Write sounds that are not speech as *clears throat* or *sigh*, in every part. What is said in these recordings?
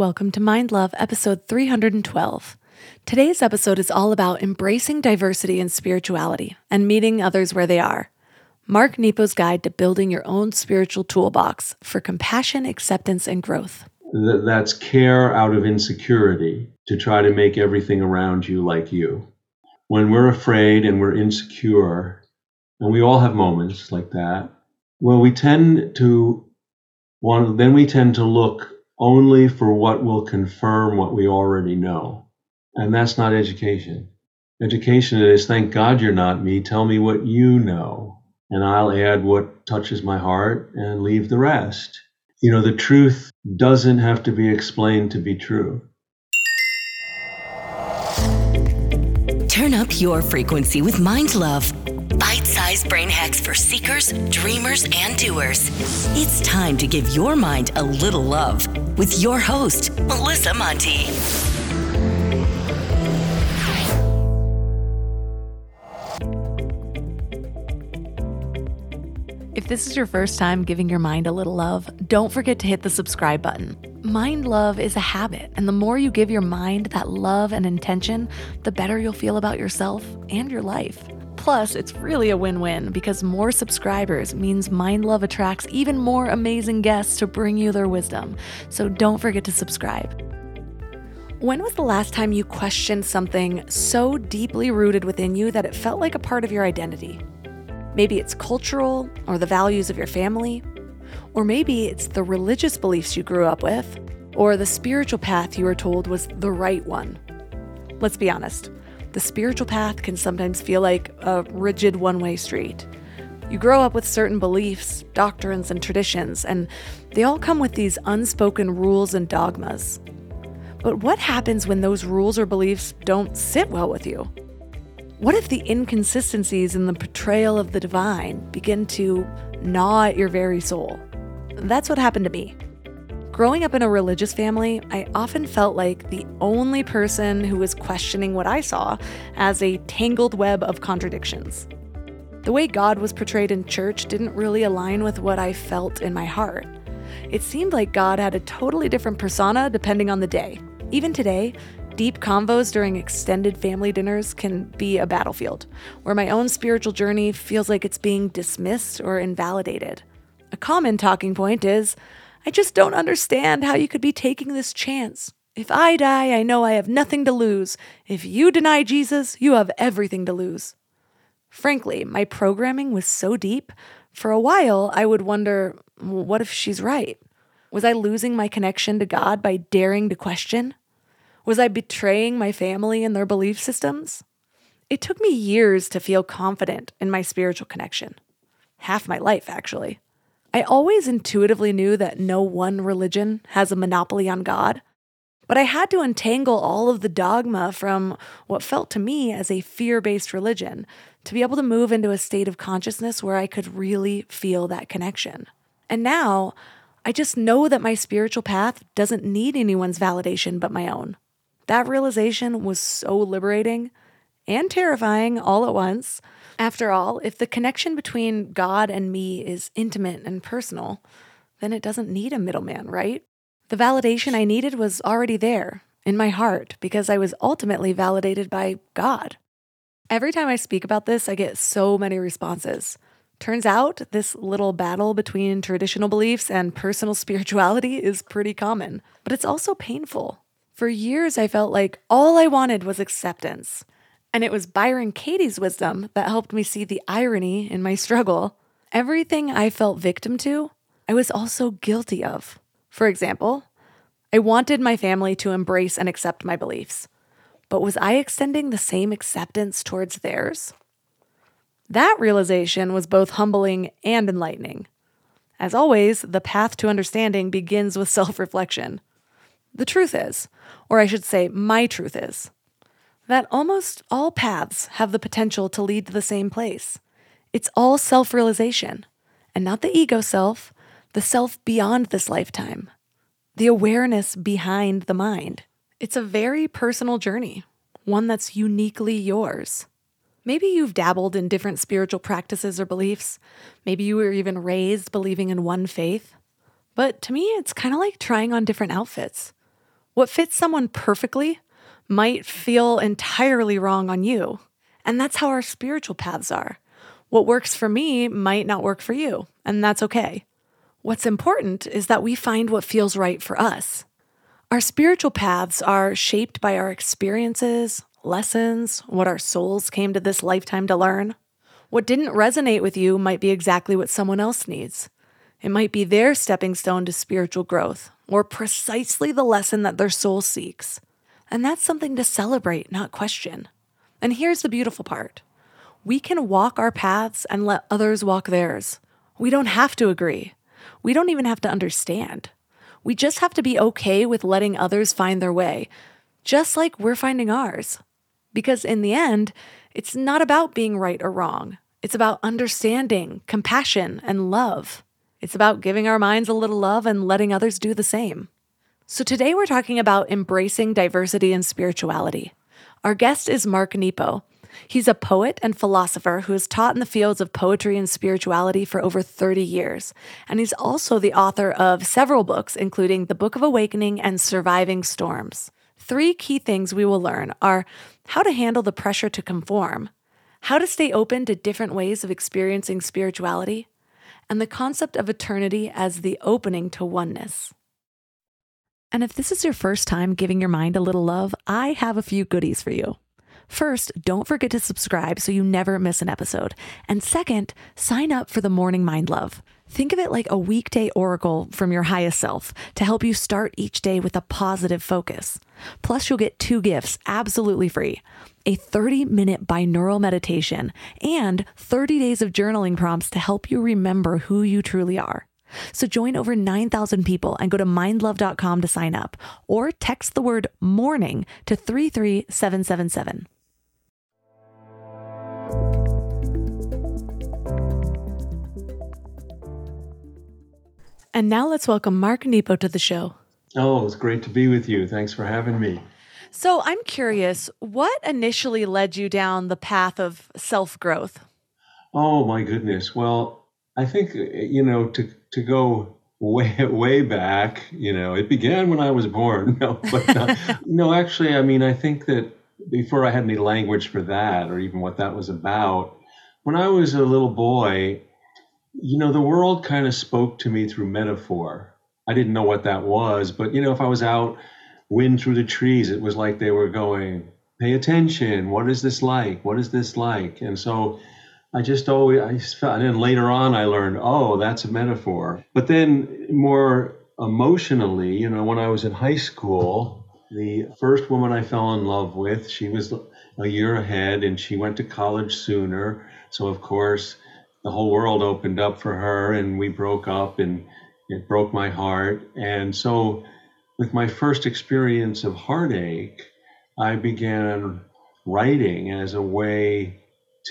Welcome to Mind Love, episode 312. Today's episode is all about embracing diversity in spirituality and meeting others where they are. Mark Nepo's guide to building your own spiritual toolbox for compassion, acceptance, and growth. That's care out of insecurity to try to make everything around you like you. When we're afraid and we're insecure, and we all have moments like that, well, we tend to want, then we tend to look only for what will confirm what we already know. And that's not education. Education is thank God you're not me. Tell me what you know. And I'll add what touches my heart and leave the rest. You know, the truth doesn't have to be explained to be true. Turn up your frequency with Mind Love bite sized brain hacks for seekers, dreamers, and doers. It's time to give your mind a little love with your host, Melissa Monte. If this is your first time giving your mind a little love, don't forget to hit the subscribe button. Mind love is a habit, and the more you give your mind that love and intention, the better you'll feel about yourself and your life. Plus, it's really a win win because more subscribers means Mind Love attracts even more amazing guests to bring you their wisdom. So don't forget to subscribe. When was the last time you questioned something so deeply rooted within you that it felt like a part of your identity? Maybe it's cultural or the values of your family, or maybe it's the religious beliefs you grew up with, or the spiritual path you were told was the right one. Let's be honest the spiritual path can sometimes feel like a rigid one way street. You grow up with certain beliefs, doctrines, and traditions, and they all come with these unspoken rules and dogmas. But what happens when those rules or beliefs don't sit well with you? What if the inconsistencies in the portrayal of the divine begin to gnaw at your very soul? That's what happened to me. Growing up in a religious family, I often felt like the only person who was questioning what I saw as a tangled web of contradictions. The way God was portrayed in church didn't really align with what I felt in my heart. It seemed like God had a totally different persona depending on the day. Even today, deep convos during extended family dinners can be a battlefield, where my own spiritual journey feels like it's being dismissed or invalidated. A common talking point is, I just don't understand how you could be taking this chance. If I die, I know I have nothing to lose. If you deny Jesus, you have everything to lose. Frankly, my programming was so deep, for a while I would wonder what if she's right? Was I losing my connection to God by daring to question? Was I betraying my family and their belief systems? It took me years to feel confident in my spiritual connection. Half my life, actually. I always intuitively knew that no one religion has a monopoly on God, but I had to untangle all of the dogma from what felt to me as a fear based religion to be able to move into a state of consciousness where I could really feel that connection. And now, I just know that my spiritual path doesn't need anyone's validation but my own. That realization was so liberating and terrifying all at once after all, if the connection between God and me is intimate and personal, then it doesn't need a middleman, right? The validation I needed was already there in my heart because I was ultimately validated by God. Every time I speak about this, I get so many responses. Turns out this little battle between traditional beliefs and personal *laughs* spirituality is pretty common, but it's also painful. For years, I felt like all I wanted was acceptance. And it was Byron Katie's wisdom that helped me see the irony in my struggle. Everything I felt victim to, I was also guilty of. For example, I wanted my family to embrace and accept my beliefs, but was I extending the same acceptance towards theirs? That realization was both humbling and enlightening. As always, the path to understanding begins with self reflection. The truth is, or I should say, my truth is, that almost all paths have the potential to lead to the same place. It's all self realization, and not the ego self, the self beyond this lifetime, the awareness behind the mind. It's a very personal journey, one that's uniquely yours. Maybe you've dabbled in different spiritual practices or beliefs. Maybe you were even raised believing in one faith. But to me, it's kind of like trying on different outfits. What fits someone perfectly might feel entirely wrong on you. And that's how our spiritual paths are. What works for me might not work for you, and that's okay. What's important is that we find what feels right for us. Our spiritual paths are shaped by our experiences, lessons, what our souls came to this lifetime to learn. What didn't resonate with you might be exactly what someone else needs. It might be their stepping stone to spiritual growth, or precisely the lesson that their soul seeks. And that's something to celebrate, not question. And here's the beautiful part we can walk our paths and let others walk theirs. We don't have to agree. We don't even have to understand. We just have to be okay with letting others find their way, just like we're finding ours. Because in the end, it's not about being right or wrong. It's about understanding, compassion, and love. It's about giving our minds a little love and letting others do the same. So today we're talking about embracing diversity and spirituality. Our guest is Mark Nepo. He's a poet and philosopher who has taught in the fields of poetry and spirituality for over 30 years. And he's also the author of several books, including The Book of Awakening and Surviving Storms. Three key things we will learn are how to handle the pressure to conform, how to stay open to different ways of experiencing spirituality, and the concept of eternity as the opening to oneness. And if this is your first time giving your mind a little love, I have a few goodies for you. First, don't forget to subscribe so you never miss an episode. And second, sign up for the Morning Mind Love. Think of it like a weekday oracle from your highest self to help you start each day with a positive focus. Plus, you'll get two gifts absolutely free a 30 minute binaural meditation and 30 days of journaling prompts to help you remember who you truly are. So join over 9,000 people and go to mindlove.com to sign up or text the word morning to 33777. And now let's welcome Mark Nepo to the show. Oh, it's great to be with you. Thanks for having me. So I'm curious, what initially led you down the path of self growth? Oh my goodness. Well, I think you know to to go way *laughs* way back. You know, it began when I was born. *laughs* No, but uh, *laughs* no, actually, I mean, I think that before I had any language for that or even what that was about, when I was a little boy, you know, the world kind of spoke to me through metaphor. I didn't know what that was, but you know, if I was out wind through the trees, it was like they were going, "Pay attention. What is this like? What is this like?" And so I just always I felt, and then later on I learned, oh, that's a metaphor. But then more emotionally, you know, when I was in high school, the first woman I fell in love with, she was a year ahead, and she went to college sooner. So of course the whole world opened up for her and we broke up and it broke my heart. And so, with my first experience of heartache, I began writing as a way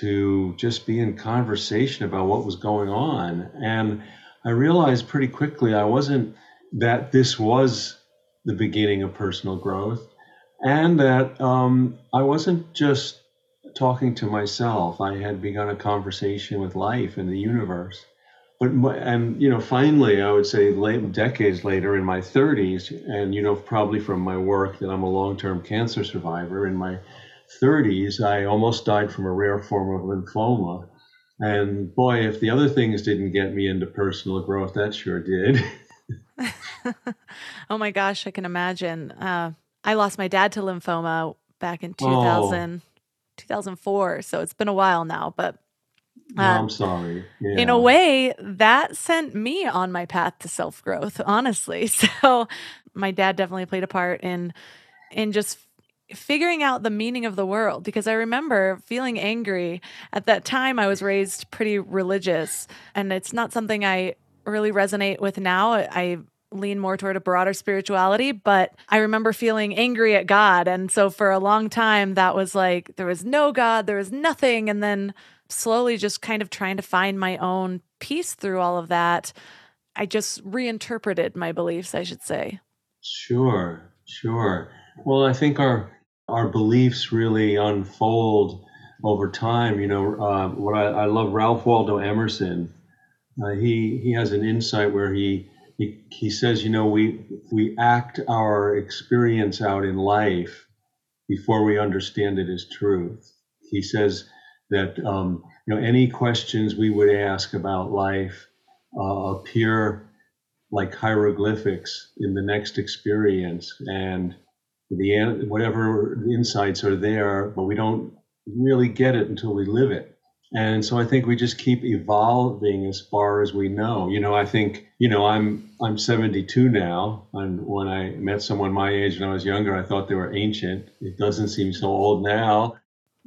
to just be in conversation about what was going on. And I realized pretty quickly I wasn't that this was the beginning of personal growth and that um, I wasn't just talking to myself. I had begun a conversation with life and the universe. But and you know, finally, I would say late, decades later, in my 30s, and you know, probably from my work that I'm a long-term cancer survivor. In my 30s, I almost died from a rare form of lymphoma. And boy, if the other things didn't get me into personal growth, that sure did. *laughs* *laughs* oh my gosh, I can imagine. Uh, I lost my dad to lymphoma back in 2000. Oh 2004, so it's been a while now, but uh, I'm sorry. Yeah. In a way, that sent me on my path to self growth, honestly. *laughs* So my dad definitely played a part in in just figuring out the meaning of the world because I remember feeling angry at that time I was raised pretty religious and it's not something I really resonate with now. I lean more toward a broader spirituality, but I remember feeling angry at God. And so for a long time, that was like there was no God, there was nothing. And then slowly just kind of trying to find my own peace through all of that. I just reinterpreted my beliefs, I should say. Sure, sure. Well, I think our our beliefs really unfold over time. You know, uh, what I, I, love Ralph Waldo Emerson. Uh, he he has an insight where he, he he says, you know, we we act our experience out in life before we understand it as truth. He says that um, you know any questions we would ask about life uh, appear like hieroglyphics in the next experience and the whatever insights are there but we don't really get it until we live it. And so i think we just keep evolving as far as we know. You know i think you know i'm i'm 72 now and when i met someone my age when i was younger i thought they were ancient. It doesn't seem so old now.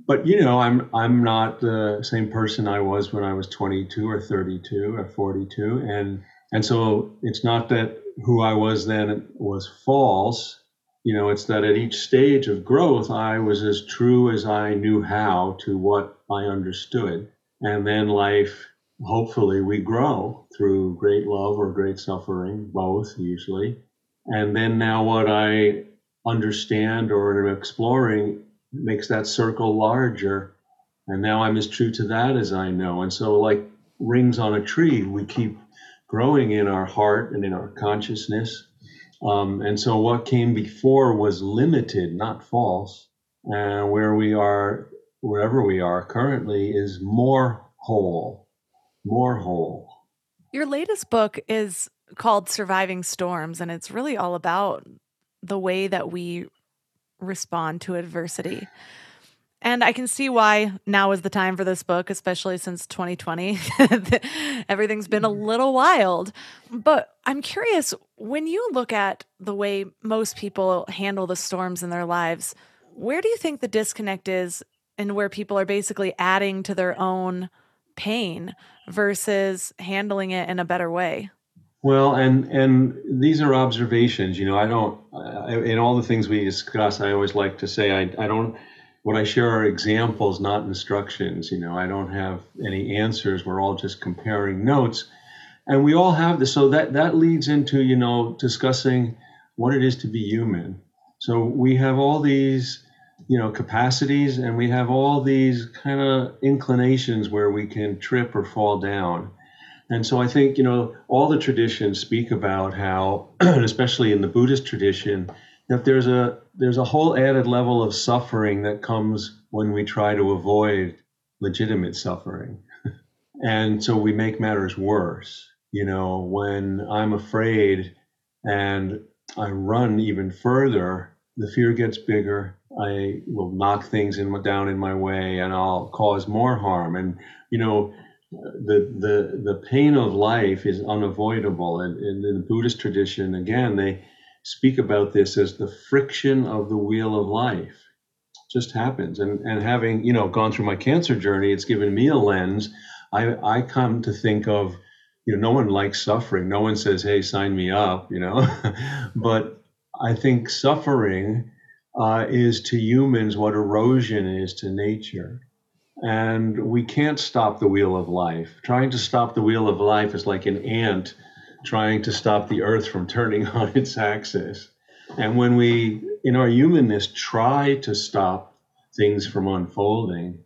But you know i'm i'm not the same person i was when i was 22 or 32 or 42 and and so it's not that who I was then was false. You know, it's that at each stage of growth, I was as true as I knew how to what I understood. And then life, hopefully, we grow through great love or great suffering, both usually. And then now what I understand or am exploring makes that circle larger. And now I'm as true to that as I know. And so, like rings on a tree, we keep growing in our heart and in our consciousness. Um, and so what came before was limited, not false. And where we are, wherever we are currently, is more whole, more whole. Your latest book is called Surviving Storms, and it's really all about the way that we respond to adversity. And I can see why now is the time for this book, especially since 2020. *laughs* Everything's been a mm-hmm. little wild. But I'm curious when you look at the way most people handle the storms in their lives, where do you think the disconnect is and where people are basically adding to their own pain versus handling it in a better way? Well, and and these are observations. You know, I don't. in all the things we discuss, I always like to say I, I don't what I share are examples, not instructions. You know, I don't have any answers. We're all just comparing notes. And we all have this. So that, that leads into, you know, discussing what it is to be human. So we have all these, you know, capacities and we have all these kind of inclinations where we can trip or fall down. And so I think, you know, all the traditions speak about how, *clears throat* especially in the Buddhist tradition, that there's a there's a whole added level of suffering that comes when we try to avoid legitimate suffering. *laughs* and so we make matters worse. You know, when I'm afraid and I run even further, the fear gets bigger. I will knock things in, down in my way and I'll cause more harm. And, you know, the, the, the pain of life is unavoidable. And, and in the Buddhist tradition, again, they, speak about this as the friction of the wheel of life. Just happens. And and having, you know, gone through my cancer journey, it's given me a lens. I I come to think of, you know, no one likes suffering. No one says, hey, sign me up, you know. *laughs* but I think suffering uh, is to humans what erosion is to nature. And we can't stop the wheel of life. Trying to stop the wheel of life is like an ant trying to stop the earth from turning *laughs* on its axis. And when we, in our humanness, try to stop things from unfolding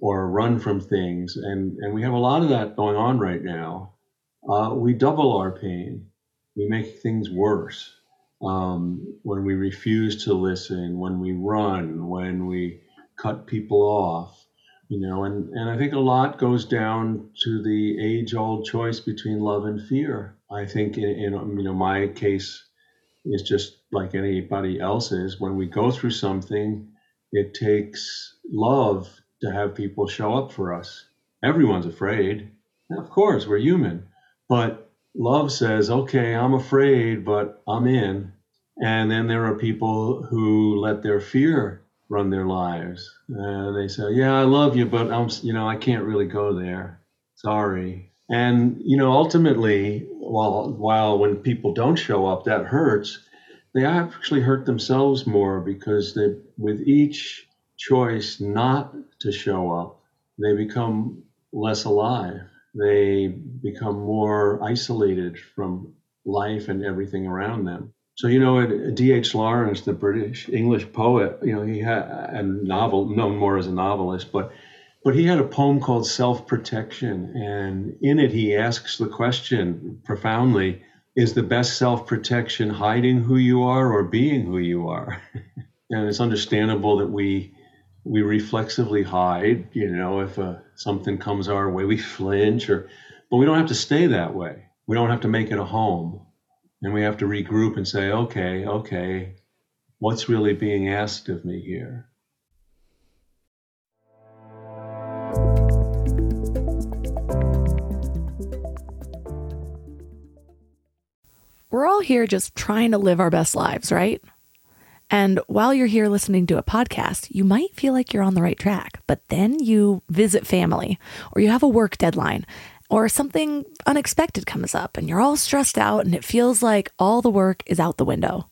or run from things, and, and we have a lot of that going on right now, uh, we double our pain. We make things worse. Um, when we refuse to listen, when we run, when we cut people off, you know, and, and I think a lot goes down to the age old choice between love and fear. I think in, in you know my case is just like anybody else's. When we go through something, it takes love to have people show up for us. Everyone's afraid. of course, we're human. But love says, okay, I'm afraid, but I'm in. And then there are people who let their fear run their lives. Uh, they say, yeah, I love you, but I'm, you know, I can't really go there. Sorry And you know, ultimately, while while when people don't show up, that hurts. They actually hurt themselves more because they, with each choice not to show up, they become less alive. They become more isolated from life and everything around them. So you know, D.H. Lawrence, the British English poet, you know, he had a novel known more as a novelist, but but he had a poem called Self Protection, and in it he asks the question profoundly: Is the best self protection hiding who you are or being who you are? *laughs* and it's understandable that we we reflexively hide. You know, if uh, something comes our way, we flinch, or but we don't have to stay that way. We don't have to make it a home, and we have to regroup and say, okay, okay, what's really being asked of me here? We're all here just trying to live our best lives, right? And while you're here listening to a podcast, you might feel like you're on the right track, but then you visit family or you have a work deadline or something unexpected comes up and you're all stressed out and it feels like all the work is out the window.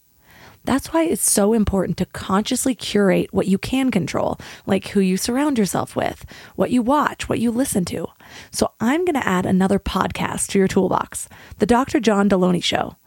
That's why it's so important to consciously curate what you can control, like who you surround yourself with, what you watch, what you listen to. So I'm going to add another podcast to your toolbox The Dr. John Delony Show.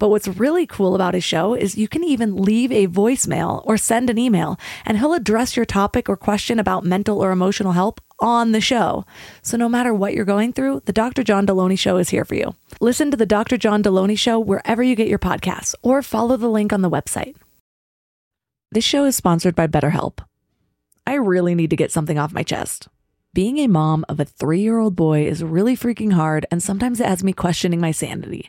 But what's really cool about his show is you can even leave a voicemail or send an email, and he'll address your topic or question about mental or emotional help on the show. So no matter what you're going through, the Dr. John Delony Show is here for you. Listen to the Dr. John Delony Show wherever you get your podcasts or follow the link on the website. This show is sponsored by BetterHelp. I really need to get something off my chest. Being a mom of a three year old boy is really freaking hard, and sometimes it has me questioning my sanity.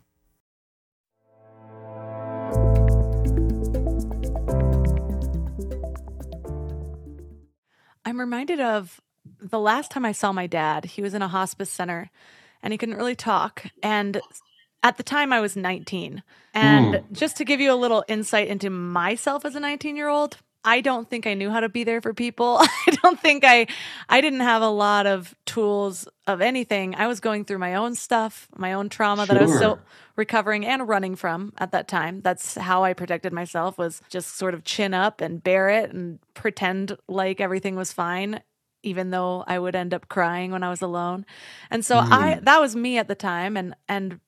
I'm reminded of the last time I saw my dad. He was in a hospice center and he couldn't really talk. And at the time, I was 19. And mm. just to give you a little insight into myself as a 19 year old, I don't think I knew how to be there for people. *laughs* I don't think I I didn't have a lot of tools of anything. I was going through my own stuff, my own trauma sure. that I was still recovering and running from at that time. That's how I protected myself was just sort of chin up and bear it and pretend like everything was fine even though I would end up crying when I was alone. And so mm. I that was me at the time and and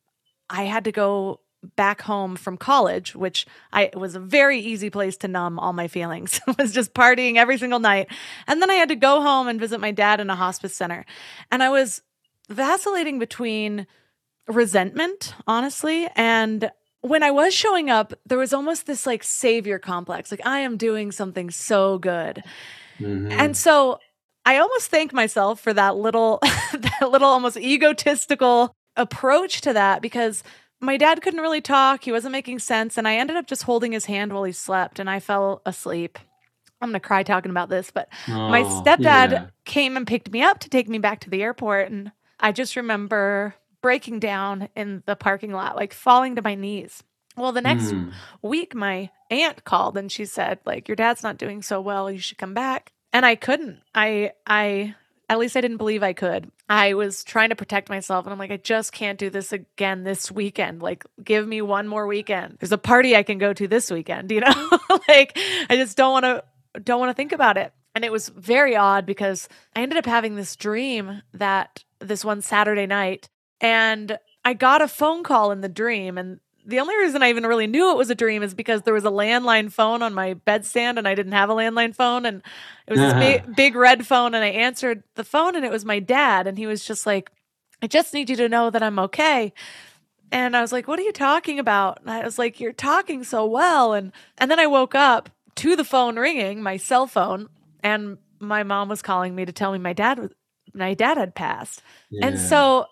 I had to go back home from college, which I was a very easy place to numb all my feelings. *laughs* was just partying every single night. And then I had to go home and visit my dad in a hospice center. And I was vacillating between resentment, honestly, and when I was showing up, there was almost this like savior complex. Like I am doing something so good. Mm-hmm. And so I almost thank myself for that little *laughs* that little almost egotistical approach to that because my dad couldn't really talk. He wasn't making sense. And I ended up just holding his hand while he slept and I fell asleep. I'm going to cry talking about this, but oh, my stepdad yeah. came and picked me up to take me back to the airport. And I just remember breaking down in the parking lot, like falling to my knees. Well, the next mm. week, my aunt called and she said, like, your dad's not doing so well. You should come back. And I couldn't. I, I, At least I didn't believe I could. I was trying to protect myself and I'm like, I just can't do this again this weekend. Like, give me one more weekend. There's a party I can go to this weekend, you know? *laughs* like, I just don't want to don't want to think about it. And it was very odd because I ended up having this dream that this one Saturday night and I got a phone call in the dream and the only reason I even really knew it was a dream is because there was a landline phone on my bedstand and I didn't have a landline phone and it was this uh-huh. big, big red phone and I answered the phone and it was my dad and he was just like I just need you to know that I'm okay. And I was like, "What are you talking about?" And I was like, "You're talking so well." And and then I woke up to the phone ringing, my cell phone, and my mom was calling me to tell me my dad was my dad had passed. Yeah. And so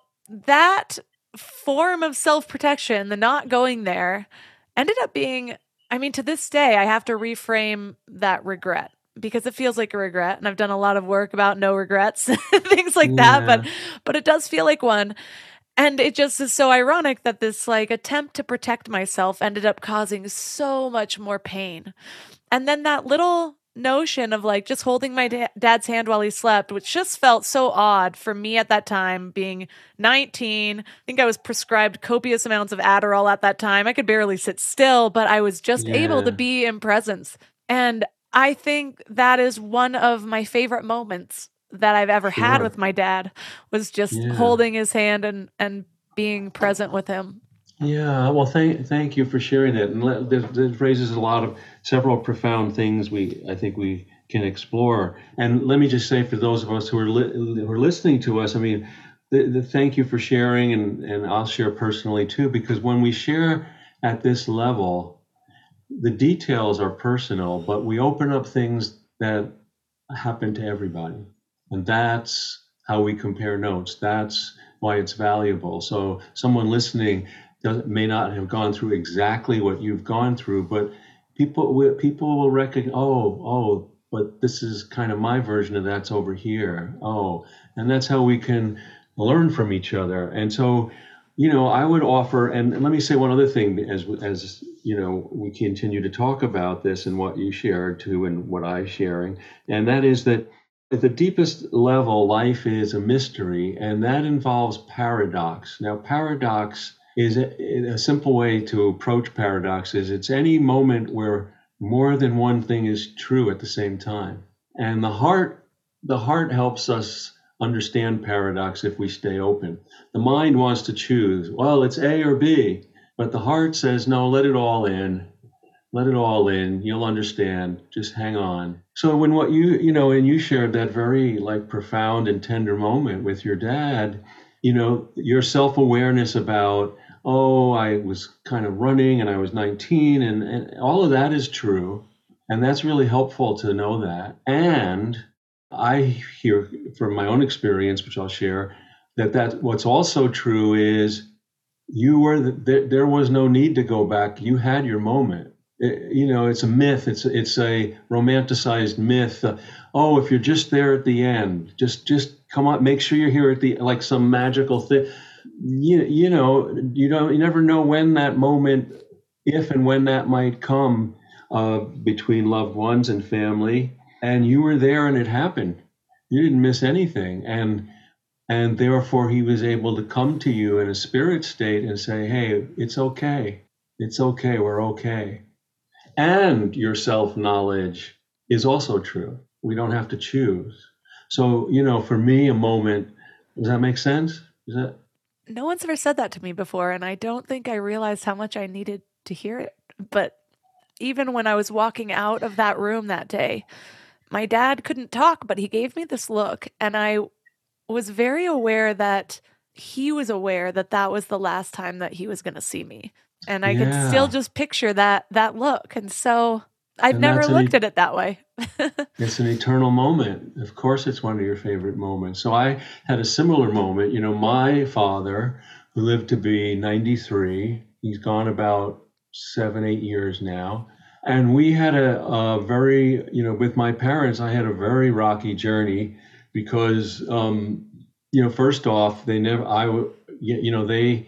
that form of self protection, the not going there, ended up being, I mean, to this day, I have to reframe that regret because it feels like a regret and I've done a lot of work about no regrets *laughs* things like yeah. that but but it does feel like one and it just is so ironic that this like attempt to protect myself ended up causing so much more pain and then that little notion of like just holding my da- dad's hand while he slept, which just felt so odd for me at that time, being 19. I think I was prescribed copious amounts of Adderall at that time. I could barely sit still, but I was just yeah. able to be in presence. And I think that is one of my favorite moments that I've ever sure. had with my dad was just yeah. holding his hand and and being present with him. Yeah, well, thank thank you for sharing that, and this raises a lot of several profound things we I think we can explore. And let me just say for those of us who are li- who are listening to us, I mean, the, the thank you for sharing, and and I'll share personally too, because when we share at this level, the details are personal, but we open up things that happen to everybody, and that's how we compare notes. That's why it's valuable. So someone listening may not have gone through exactly what you've gone through, but people will people will recognize. Oh, oh, but this is kind of my version of that's over here. Oh, and that's how we can learn from each other. And so, you know, I would offer. And let me say one other thing as as you know we continue to talk about this and what you shared too, and what I'm sharing, and that is that. At the deepest level, life is a mystery, and that involves paradox. Now, paradox is a, a simple way to approach paradox is it's any moment where more than one thing is true at the same time. And the heart the heart helps us understand paradox if we stay open. The mind wants to choose, well, it's A or B, but the heart says, no, let it all in. Let it all in. You'll understand. Just hang on. So when what you, you know, and you shared that very like profound and tender moment with your dad, you know, your self awareness about, oh, I was kind of running and I was 19, and, and all of that is true. And that's really helpful to know that. And I hear from my own experience, which I'll share, that that what's also true is you were the, there, was no need to go back. You had your moment. It, you know, it's a myth. It's it's a romanticized myth. Uh, oh, if you're just there at the end, just just come on, make sure you're here at the like some magical thing. You, you know, you don't, you never know when that moment, if and when that might come uh, between loved ones and family. And you were there and it happened. You didn't miss anything. And, and therefore he was able to come to you in a spirit state and say, Hey, it's okay. It's okay. We're okay. And your self knowledge is also true. We don't have to choose. So, you know, for me, a moment, does that make sense? Is that? No one's ever said that to me before. And I don't think I realized how much I needed to hear it. But even when I was walking out of that room that day, my dad couldn't talk, but he gave me this look. And I was very aware that he was aware that that was the last time that he was going to see me. And I yeah. could still just picture that that look. And so I've and never looked at it that way. *laughs* it's an eternal moment. Of course, it's one of your favorite moments. So I had a similar moment. You know, my father, who lived to be 93, he's gone about seven, eight years now. And we had a, a very, you know, with my parents, I had a very rocky journey because, um, you know, first off, they never, I, you know, they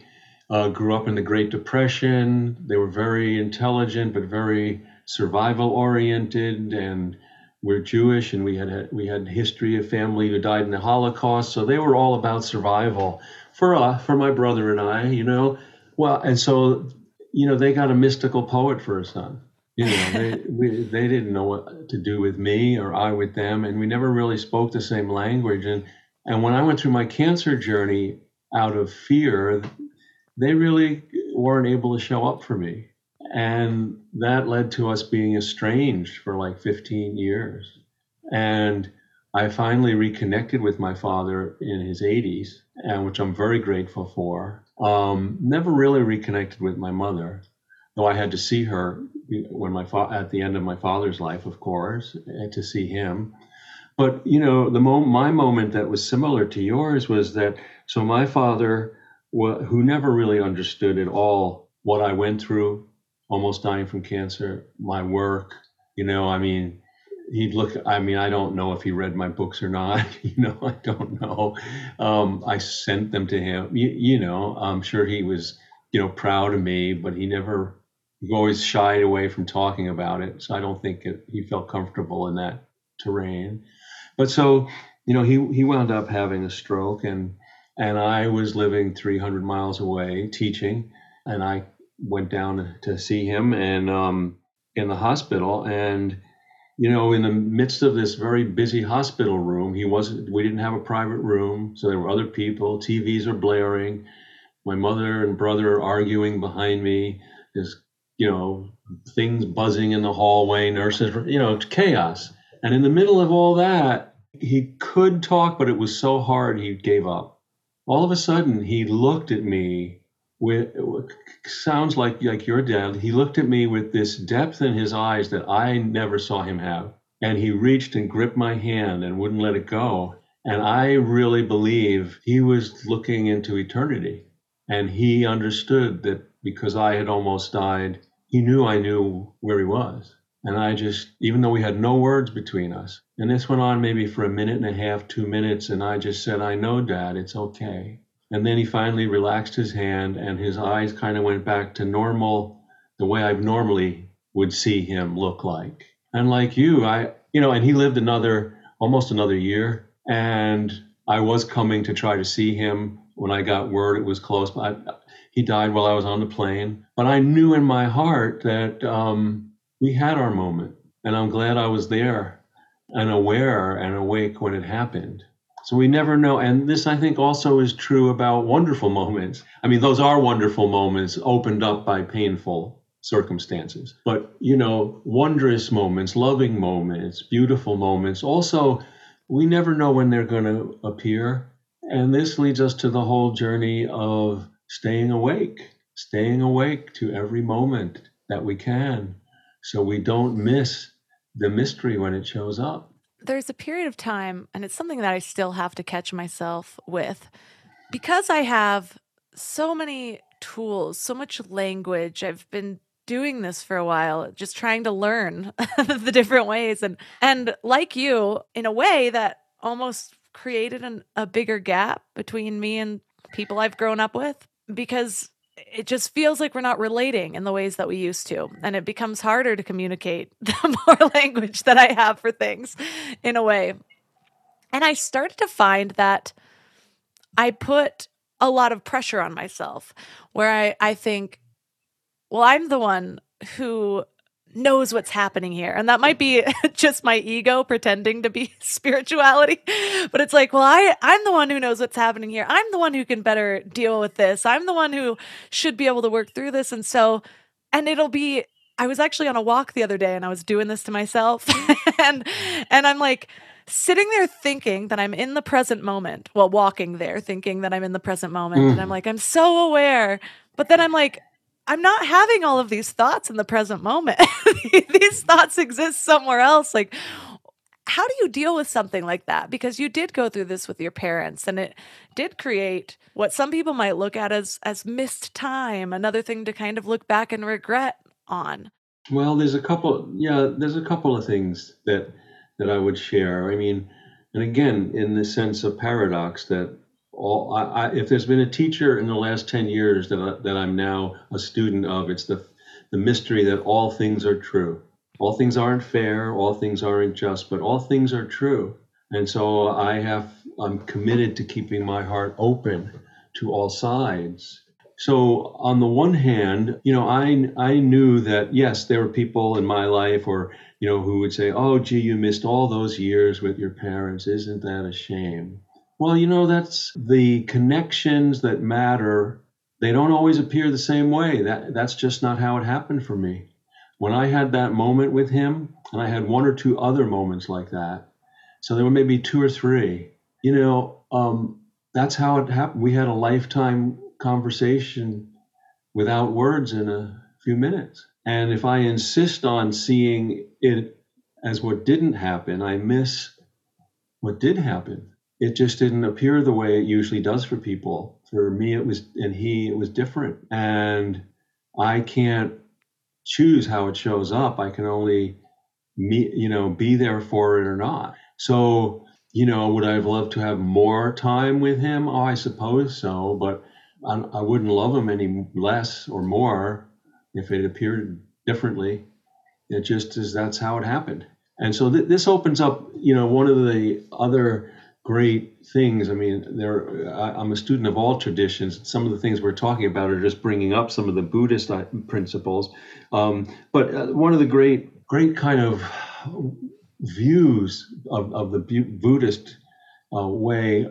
uh, grew up in the Great Depression. They were very intelligent, but very survival oriented and we're Jewish and we had we had history of family who died in the Holocaust, so they were all about survival for uh, for my brother and I, you know. Well, and so you know they got a mystical poet for a son. You know, they *laughs* we, they didn't know what to do with me or I with them, and we never really spoke the same language. And and when I went through my cancer journey out of fear, they really weren't able to show up for me and that led to us being estranged for like 15 years. And I finally reconnected with my father in his 80s, and which I'm very grateful for. Um, never really reconnected with my mother, though I had to see her when my fa- at the end of my father's life, of course, to see him. But you know, the mo- my moment that was similar to yours was that so my father, who never really understood at all what I went through, almost dying from cancer, my work, you know, I mean, he'd look, I mean, I don't know if he read my books or not, *laughs* you know, I don't know. Um, I sent them to him, you, you know, I'm sure he was, you know, proud of me, but he never, he always shied away from talking about it. So I don't think it, he felt comfortable in that terrain. But so, you know, he, he wound up having a stroke and, and I was living 300 miles away teaching and I went down to see him and um, in the hospital. And you know in the midst of this very busy hospital room he wasn't we didn't have a private room so there were other people. Tvs are blaring. My mother and brother are arguing behind me. There's you know things buzzing in the hallway nurses you know chaos. And in the middle of all that he could talk but it was so hard he gave up. All of a sudden he looked at me with sounds like like your dad. He looked at me with this depth in his eyes that I never saw him have, and he reached and gripped my hand and wouldn't let it go. And I really believe he was looking into eternity, and he understood that because I had almost died, he knew I knew where he was. And I just, even though we had no words between us, and this went on maybe for a minute and a half, two minutes, and I just said, I know, Dad, it's okay. And then he finally relaxed his hand and his eyes kind of went back to normal, the way I normally would see him look like. And like you, I, you know, and he lived another, almost another year. And I was coming to try to see him when I got word it was close. But I, he died while I was on the plane. But I knew in my heart that um, we had our moment. And I'm glad I was there and aware and awake when it happened. So we never know. And this, I think, also is true about wonderful moments. I mean, those are wonderful moments opened up by painful circumstances. But, you know, wondrous moments, loving moments, beautiful moments, also, we never know when they're going to appear. And this leads us to the whole journey of staying awake, staying awake to every moment that we can so we don't miss the mystery when it shows up there's a period of time, and it's something that I still have to catch myself with because I have so many tools, so much language. I've been doing this for a while, just trying to learn *laughs* the different ways. And and like you, in a way that almost created an, a bigger gap between me and people I've grown up with because it just feels like we're not relating in the ways that we used to. And it becomes harder to communicate *laughs* the more language that I have for things in a way. And I started to find that I put a lot of pressure on myself where I, I think, well, I'm the one who knows what's happening here. And that might be *laughs* just my ego pretending to be *laughs* spirituality. But it's like, well, I, I'm the one who knows what's happening here. I'm the one who can better deal with this. I'm the one who should be able to work through this. And so, and it'll be, I was actually on a walk the other day and I was doing this to myself. *laughs* and, and I'm like, sitting there thinking that I'm in the present moment, well, walking there thinking that I'm in the present moment. Mm. And I'm like, I'm so aware. But then I'm like, I'm not having all of these thoughts in the present moment. *laughs* these thoughts exist somewhere else. Like, how do you deal with something like that? Because you did go through this with your parents and it did create what some people might look at as as missed time, another thing to kind of look back and regret on. Well, there's a couple yeah, there's a couple of things that that I would share. I mean, and again, in the sense of paradox that all I, I, if there's been a teacher in the last 10 years that, I, that I'm now a student of, it's the, the mystery that all things are true. All things aren't fair, all things aren't just, but all things are true. And so I have I'm committed to keeping my heart open to all sides. So on the one hand, you know, I I knew that yes, there were people in my life or you know who would say, "Oh, gee, you missed all those years with your parents. Isn't that a shame?" Well, you know, that's the connections that matter. They don't always appear the same way. That that's just not how it happened for me. When I had that moment with him, and I had one or two other moments like that, so there were maybe two or three. You know, um, that's how it happened. We had a lifetime conversation without words in a few minutes. And if I insist on seeing it as what didn't happen, I miss what did happen. It just didn't appear the way it usually does for people. For me, it was, and he, it was different. And I can't choose how it shows up. I can only, me, you know, be there for it or not. So you know, would I have loved to have more time with him? Oh, I suppose so, but I, I wouldn't love him any less or more if it appeared differently. It just is that's how it happened. And so th- this opens up, you know, one of the other great things. I mean, there I, am a student of all traditions. Some of the things we're talking about are just bringing up some of the Buddhist uh, principles. Um, but uh, one of the great, great kind of views of, of the Buddhist uh, way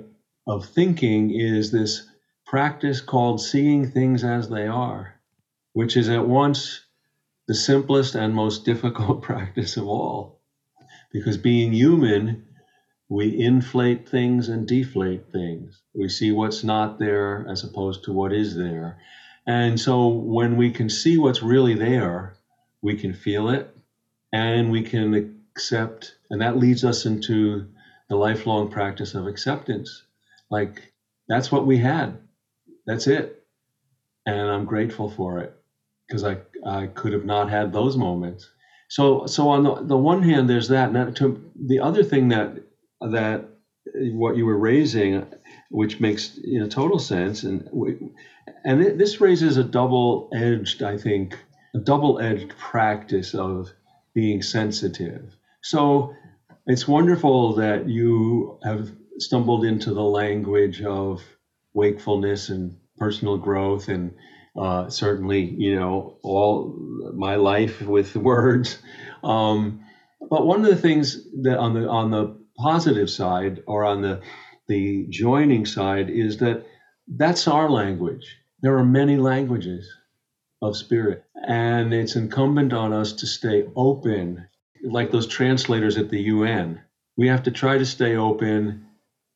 of thinking is this practice called seeing things as they are, which is at once the simplest and most *laughs* difficult practice of all. Because being human, we inflate things and deflate things. We see what's not there as opposed to what is there. And so when we can see what's really there, we can feel it and we can accept, and that leads us into the lifelong practice of acceptance. Like, that's what we had. That's it. And I'm grateful for it because I, I could have not had those moments. So, so on the, the one hand, there's that. Now, to, the other thing that, that what you were raising, which makes you know total sense, and and it, this raises a double-edged, I think, a double-edged practice of being sensitive. So it's wonderful that you have stumbled into the language of wakefulness and personal growth and uh, certainly you know all my life with words um, but one of the things that on the on the positive side or on the the joining side is that that's our language there are many languages of spirit and it's incumbent on us to stay open like those translators at the UN. We have to try to stay open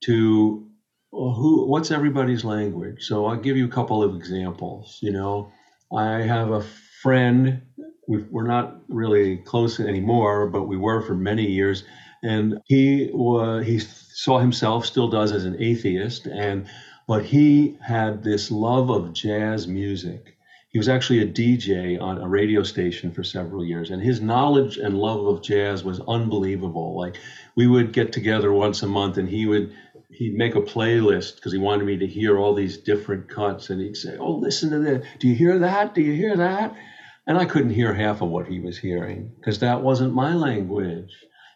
to uh, who what's everybody's language. So I'll give you a couple of examples. You know, I have a friend. we are not really close anymore, but we were for many years. And he was he saw himself still does as an atheist, and but he had this love of jazz music he was actually a DJ on a radio station for several years, and his knowledge and love of jazz was unbelievable. Like we would get together once a month, and he would he'd make a playlist because he wanted me to hear all these different cuts, and he'd say, "Oh, listen to this. Do you hear that? Do you hear that?" And I couldn't hear half of what he was hearing because that wasn't my language.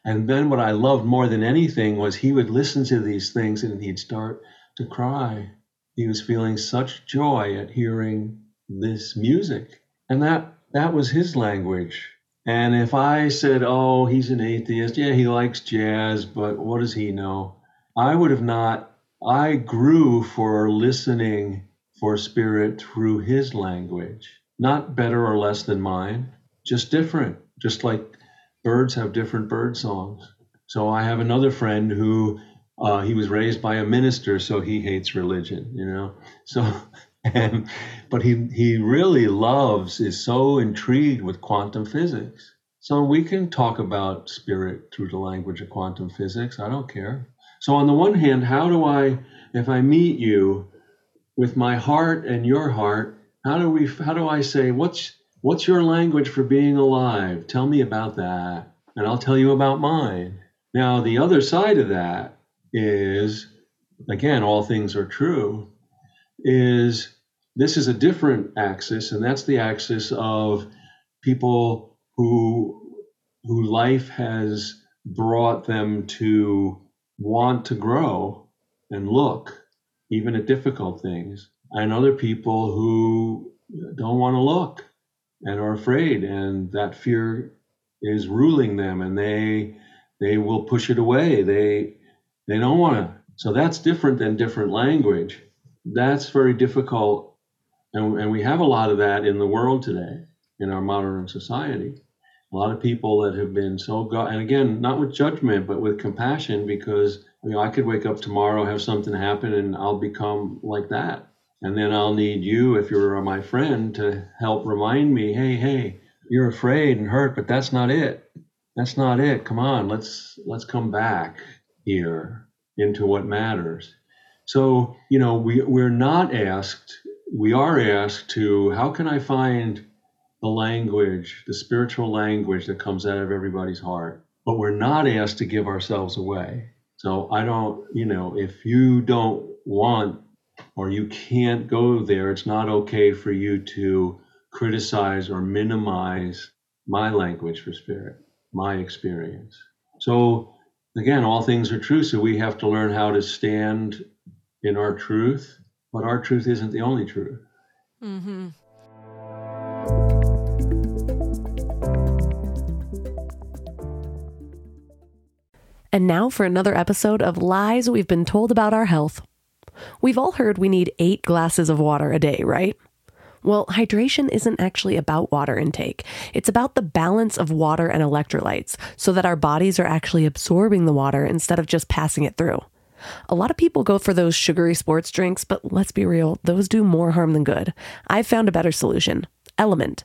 And then what I loved more than anything was he would listen to these things and he'd start to cry. He was feeling such joy at hearing this music. And that that was his language. And if I said, "Oh, he's an atheist. Yeah, he likes jazz, but what does he know?" I would have not I grew for listening for spirit through his language. Not better or less than mine, just different. Just like birds have different bird songs. So I have another friend who uh, he was raised by a minister, so he hates religion, you know. *laughs* So and, but he, he really loves, is so intrigued with quantum physics. So we can talk about spirit through the language of quantum physics. I don't care. So, on the one hand, how do I, if I meet you with my heart and your heart, how do we, how do I say, what's, what's your language for being alive? Tell me about that, and I'll tell you about mine. Now, the other side of that is, again, all things are true is this is a different axis, and that's the axis of people who who life has brought them to want to grow and look, even at difficult things, and other people who don't want to look and are afraid, and that fear is ruling them, and they they will push it away. They they don't want to. So that's different than different language. That's very difficult, and, and we have a lot of that in the world today, in our modern society a lot of people that have been so go and again not with judgment but with compassion because you know i could wake up tomorrow have something happen and i'll become like that and then i'll need you if you're my friend to help remind me hey hey you're afraid and hurt but that's not it that's not it come on let's let's come back here into what matters so you know we we're not asked we are asked to how can i find the language, the spiritual language that comes out of everybody's heart. But we're not asked to give ourselves away. So I don't, you know, if you don't want or you can't go there, it's not okay for you to criticize or minimize my language for spirit, my experience. So again, all things are true. So we have to learn how to stand in our truth, but our truth isn't the only truth. Mm-hmm. And now for another episode of Lies We've Been Told About Our Health. We've all heard we need eight glasses of water a day, right? Well, hydration isn't actually about water intake. It's about the balance of water and electrolytes so that our bodies are actually absorbing the water instead of just passing it through. A lot of people go for those sugary sports drinks, but let's be real, those do more harm than good. I've found a better solution Element.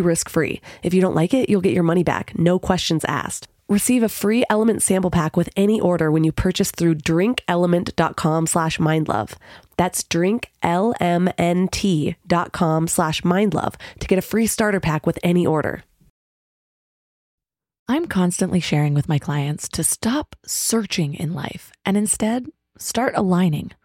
risk free. If you don't like it, you'll get your money back, no questions asked. Receive a free Element sample pack with any order when you purchase through drinklmnt.com slash mindlove. That's drinklmnt.com slash mindlove to get a free starter pack with any order. I'm constantly sharing with my clients to stop searching in life and instead start aligning.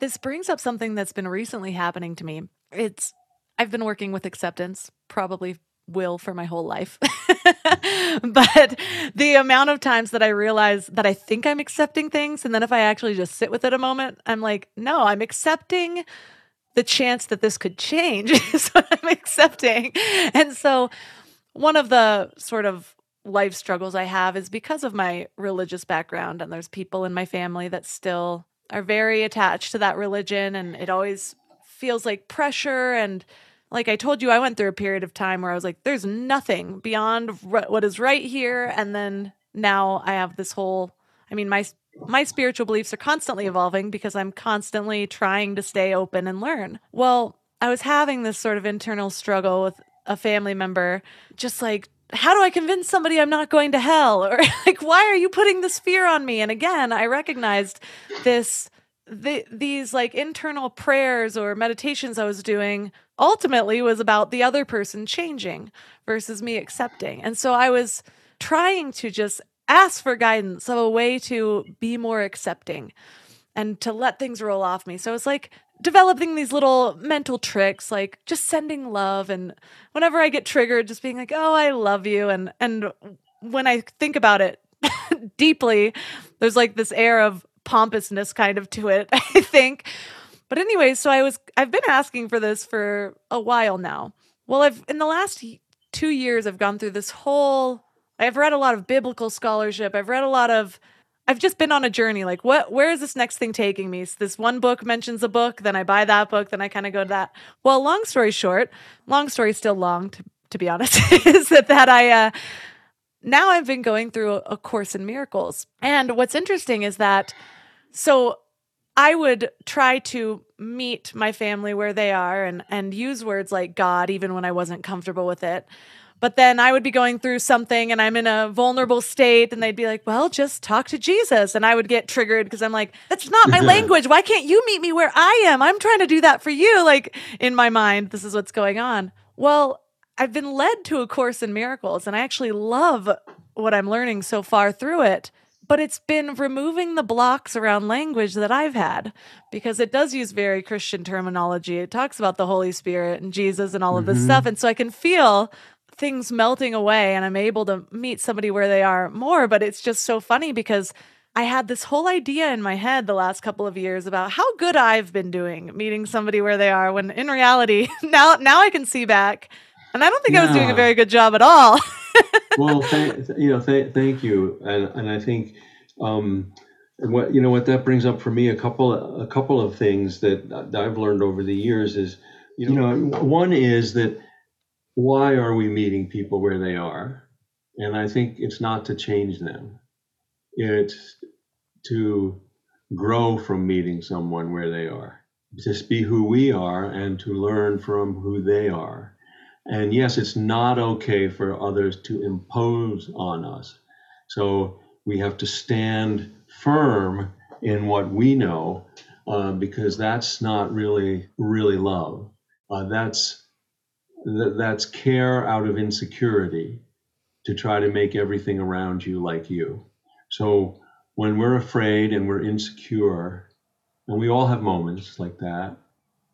This brings up something that's been recently happening to me. It's I've been working with acceptance, probably will for my whole life. *laughs* but the amount of times that I realize that I think I'm accepting things, and then if I actually just sit with it a moment, I'm like, no, I'm accepting the chance that this could change *laughs* is what I'm accepting. And so, one of the sort of life struggles I have is because of my religious background, and there's people in my family that still are very attached to that religion, and it always feels like pressure and like I told you, I went through a period of time where I was like, there's nothing beyond what is right here. And then now I have this whole, I mean, my, my spiritual beliefs are constantly evolving because I'm constantly trying to stay open and learn. Well, I was having this sort of internal struggle with a family member, just like, how do I convince somebody I'm not going to hell? *laughs* Or like, why are you putting this fear on me? And again, I recognized this the, these like internal prayers or meditations I was doing ultimately was about the other person changing versus me accepting. And so I was trying to just ask for guidance of a way to be more accepting and to let things roll off me. So it's like developing these little mental tricks like just sending love and whenever I get triggered just being like, "Oh, I love you." And and when I think about it *laughs* deeply, there's like this air of pompousness kind of to it, *laughs* I think. But anyway, so I was I've been asking for this for a while now. Well, I've in the last 2 years I've gone through this whole I've read a lot of biblical scholarship. I've read a lot of I've just been on a journey like what where is this next thing taking me? So this one book mentions a book, then I buy that book, then I kind of go to that. Well, long story short, long story still long to to be honest, *laughs* is that that I uh now I've been going through a course in miracles. And what's interesting is that so I would try to meet my family where they are and and use words like God even when I wasn't comfortable with it. But then I would be going through something and I'm in a vulnerable state and they'd be like, "Well, just talk to Jesus." And I would get triggered because I'm like, "That's not my *laughs* language. Why can't you meet me where I am? I'm trying to do that for you." Like in my mind, this is what's going on. Well, I've been led to a course in miracles and I actually love what I'm learning so far through it. But it's been removing the blocks around language that I've had because it does use very Christian terminology. It talks about the Holy Spirit and Jesus and all of this mm-hmm. stuff. And so I can feel things melting away and I'm able to meet somebody where they are more. But it's just so funny because I had this whole idea in my head the last couple of years about how good I've been doing meeting somebody where they are when in reality *laughs* now now I can see back and I don't think yeah. I was doing a very good job at all. *laughs* well, th- you know, th- thank you, and and I think um, what you know what that brings up for me a couple of, a couple of things that, that I've learned over the years is you know one is that why are we meeting people where they are, and I think it's not to change them, it's to grow from meeting someone where they are, just be who we are, and to learn from who they are and yes, it's not okay for others to impose on us. So we have to stand firm in what we know uh, because that's not really really love. Uh, that's th- that's care out of insecurity to try to make everything around you like you. So when we're afraid and we're insecure, and we all have moments like that,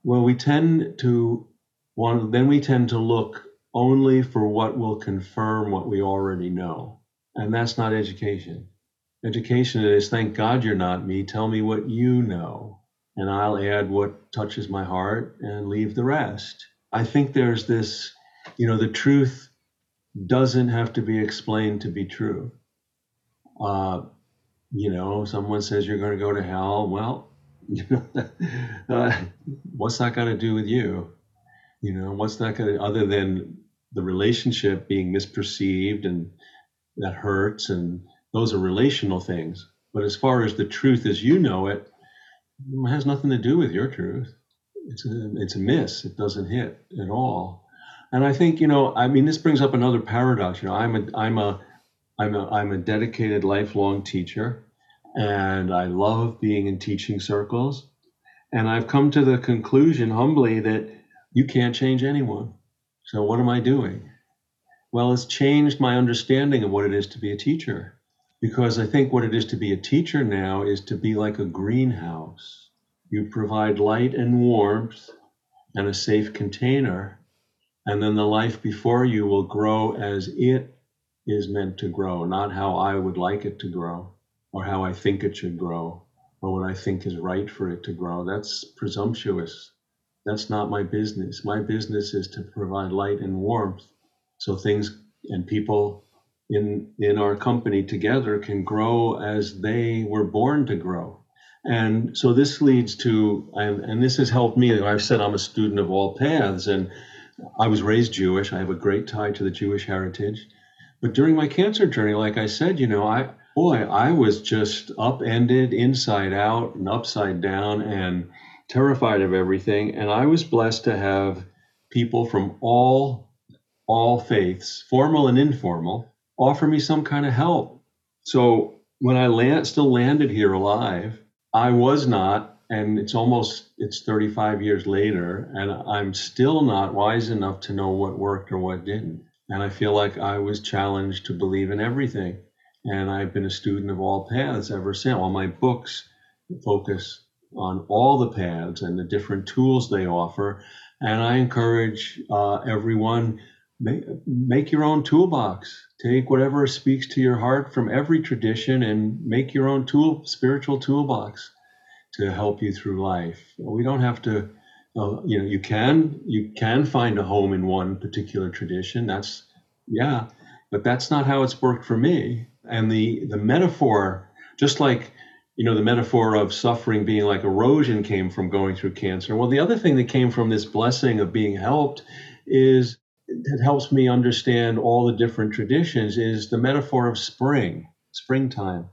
well, we tend to one, then we tend to look only for what will confirm what we already know. And that's not education. Education is thank God you're not me. Tell me what you know. And I'll add what touches my heart and leave the rest. I think there's this, you know, the truth doesn't have to be explained to be true. Uh, you know, someone says you're going to go to hell. Well, you *laughs* know, uh, what's that got to do with you? You know, what's that going to, other than the relationship being misperceived and that hurts, and those are relational things. But as far as the truth as you know it, it has nothing to do with your truth. It's a, it's a miss. It doesn't hit at all. And I think you know, I mean, this brings up another paradox. You know, I'm a I'm a I'm a I'm a dedicated lifelong teacher, and I love being in teaching circles. And I've come to the conclusion humbly that you can't change anyone. So what am I doing? Well, it's changed my understanding of what it is to be a teacher. Because I think what it is to be a teacher now is to be like a greenhouse. You provide light and warmth and a safe container, And then the life before you will grow as it is meant to grow, not how I would like it to grow or how I think it should grow or what I think is right for it to grow. That's presumptuous. That's not my business. My business is to provide light and warmth so things and people in in our company together can grow as they were born to grow. And so this leads to, and, and this has helped me. I've said I'm a student of all paths, and I was raised Jewish. I have a great tie to the Jewish heritage. But during my cancer journey, like I said, you know, I boy, I was just upended, inside out, and upside down, and terrified of everything. And I was blessed to have people from all all faiths, formal and informal, offer me some kind of help. So when I land, still landed here alive, I was not, and it's almost it's 35 years later, and I'm still not wise enough to know what worked or what didn't. And I feel like I was challenged to believe in everything. And I've been a student of all paths ever since. All my books focus on all the paths and the different tools they offer. And I encourage uh, everyone make, make your own toolbox. Take whatever speaks to your heart from every tradition and make your own tool, spiritual toolbox to help you through life. We don't have to, uh, you know, you can you can find a home in one particular tradition. That's yeah, but that's not how it's worked for me. And the the metaphor, just like you know, the metaphor of suffering being like erosion came from going through cancer. Well, the other thing that came from this blessing of being helped is that helps me understand all the different traditions is the metaphor of spring, springtime.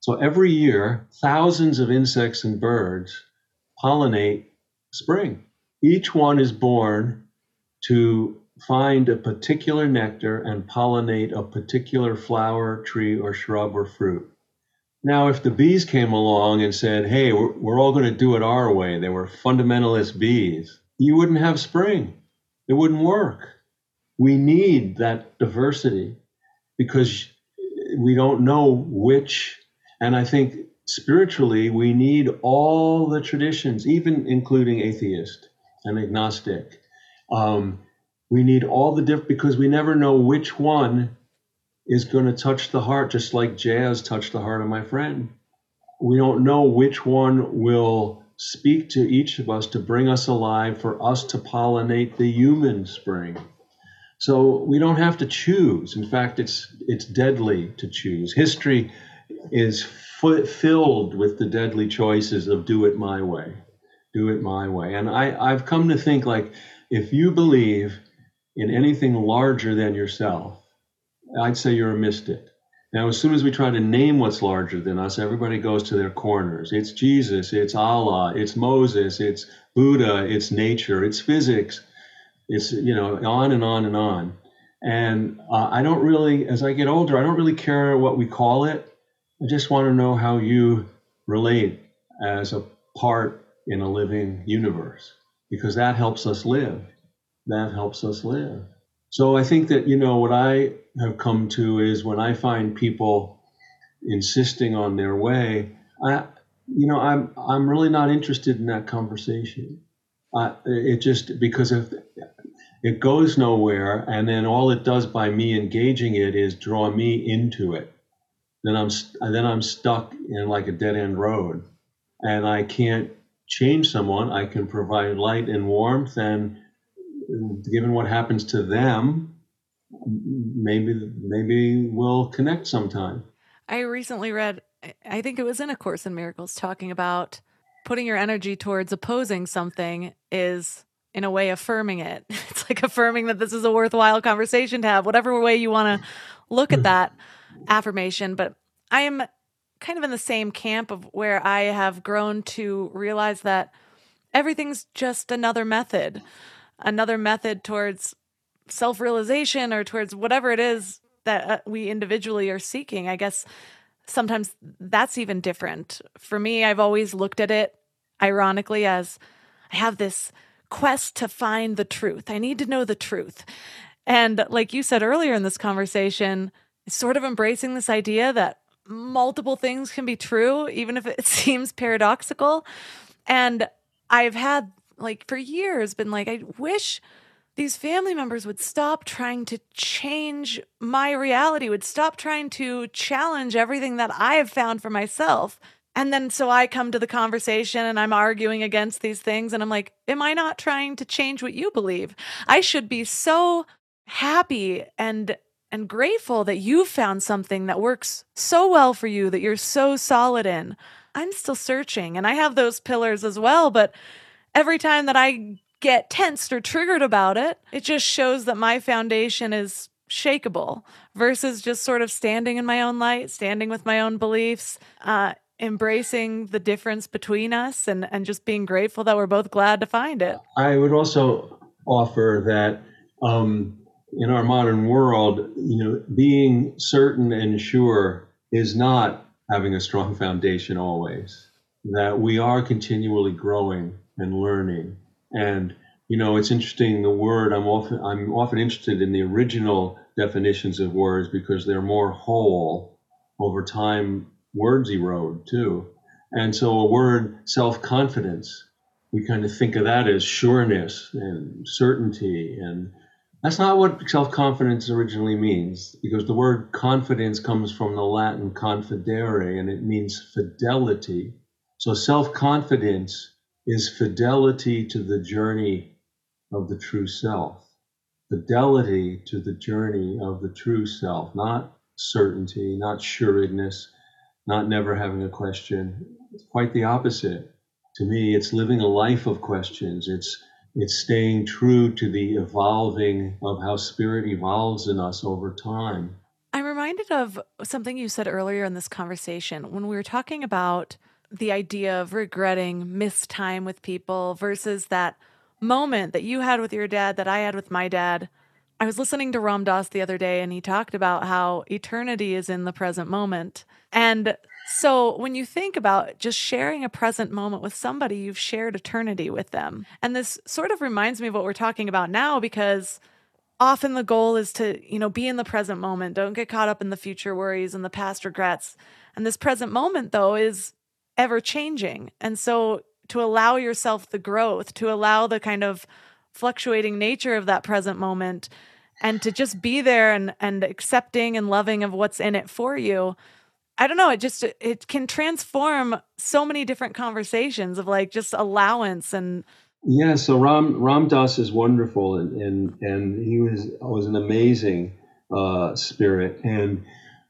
So every year, thousands of insects and birds pollinate spring. Each one is born to find a particular nectar and pollinate a particular flower, tree, or shrub or fruit. Now, if the bees came along and said, hey, we're, we're all going to do it our way, they were fundamentalist bees, you wouldn't have spring. It wouldn't work we need that diversity because we don't know which. And i think spiritually we need all the traditions even including atheist and agnostic. Um, we need all the different because we never know which one is going to touch the heart just like jazz touched the heart of my friend. We don't know which one will speak to each of us to bring us alive for us to pollinate the human spring so we don't have to choose. In fact, it's it's deadly to choose. History is f- filled with the deadly choices of do it my way, do it my way. And I, I've come to think like if you believe in anything larger than yourself, I'd say you're a mystic. Now, as soon as we try to name what's larger than us, everybody goes to their corners. It's Jesus, it's Allah, it's Moses, it's Buddha, it's nature, it's physics. It's you know on and on and on. And uh, I don't really, as I get older, I don't really care what we call it. I just want to know how you relate as a part in a living universe, because that helps us live. That helps us live. So I think that, you know, what I have come to is when I find people insisting on their way, I, you know, I'm, I'm really not interested in that conversation. Uh, it just because if it goes nowhere and then all it does by me engaging it is draw me into it. Then i'm then i'm stuck in like a dead end road. And i can't change someone. I can provide light and warmth and given what happens to them maybe maybe we'll connect sometime. I recently read i think it was in a course in miracles talking about putting your energy towards opposing something is in a way affirming it. *laughs* It's like affirming that this is a worthwhile conversation to have, whatever way you want to look at that affirmation. But I am kind of in the same camp of where I have grown to realize that everything's just another method, another method towards self realization or towards whatever it is that uh, we individually are seeking. I guess sometimes that's even different. For me, I've always looked at it ironically as I have this quest to find the truth. I need to know the truth. And like you said earlier in this conversation, sort of embracing this idea that multiple things can be true, even if it *laughs* seems paradoxical. And I've had, like, for years been like, I wish these family members would stop trying to change my reality, would stop trying to challenge everything that I have found for myself. And then so I come to the conversation and I'm arguing against these things. And I'm like, am I not trying to change what you believe? I should be so happy and and grateful that you found something that works so well for you that you're so solid in. I'm still searching and I have those pillars as well, but every time that I get tensed or triggered about it, it just shows that my foundation is shakable versus just sort of standing in my own light, standing with my own beliefs, uh, embracing the difference between us and, and just being grateful that we're both glad to find it. I would also offer that um, in our modern world, you know, being certain and sure is not having a strong foundation always. That we are continually growing and learning. And you know, it's interesting. The word I'm often I'm often interested in the original definitions of words because they're more whole. Over time, words erode too. And so, a word self confidence, we kind of think of that as sureness and certainty and that's not what self confidence originally means, because the word confidence comes from the Latin confidere and it means fidelity. So self confidence is fidelity to the journey of the true self, fidelity to the journey of the true self, not certainty, not sureness, not never having a question. It's quite the opposite. To me, it's living a life of questions. It's it's staying true to the evolving of how spirit evolves in us over time. I'm reminded of something you said earlier in this conversation when we were talking about the idea of regretting missed time with people versus that moment that you had with your dad that I had with my dad. I was listening to Ram Dass the other day and he talked about how eternity is in the present moment. And so when you think about just sharing a present moment with somebody, you've shared eternity with them. And this sort of reminds me of what we're talking about now because often the goal is to, you know, be in the present moment. Don't get caught up in the future worries and the past regrets. And this present moment though is ever changing. And so to allow yourself the growth, to allow the kind of fluctuating nature of that present moment and to just be there and and accepting and loving of what's in it for you I don't know. It just it can transform so many different conversations of like just allowance and. Yeah, so Ram Ram Dass is wonderful, and and and he was was an amazing uh, spirit, and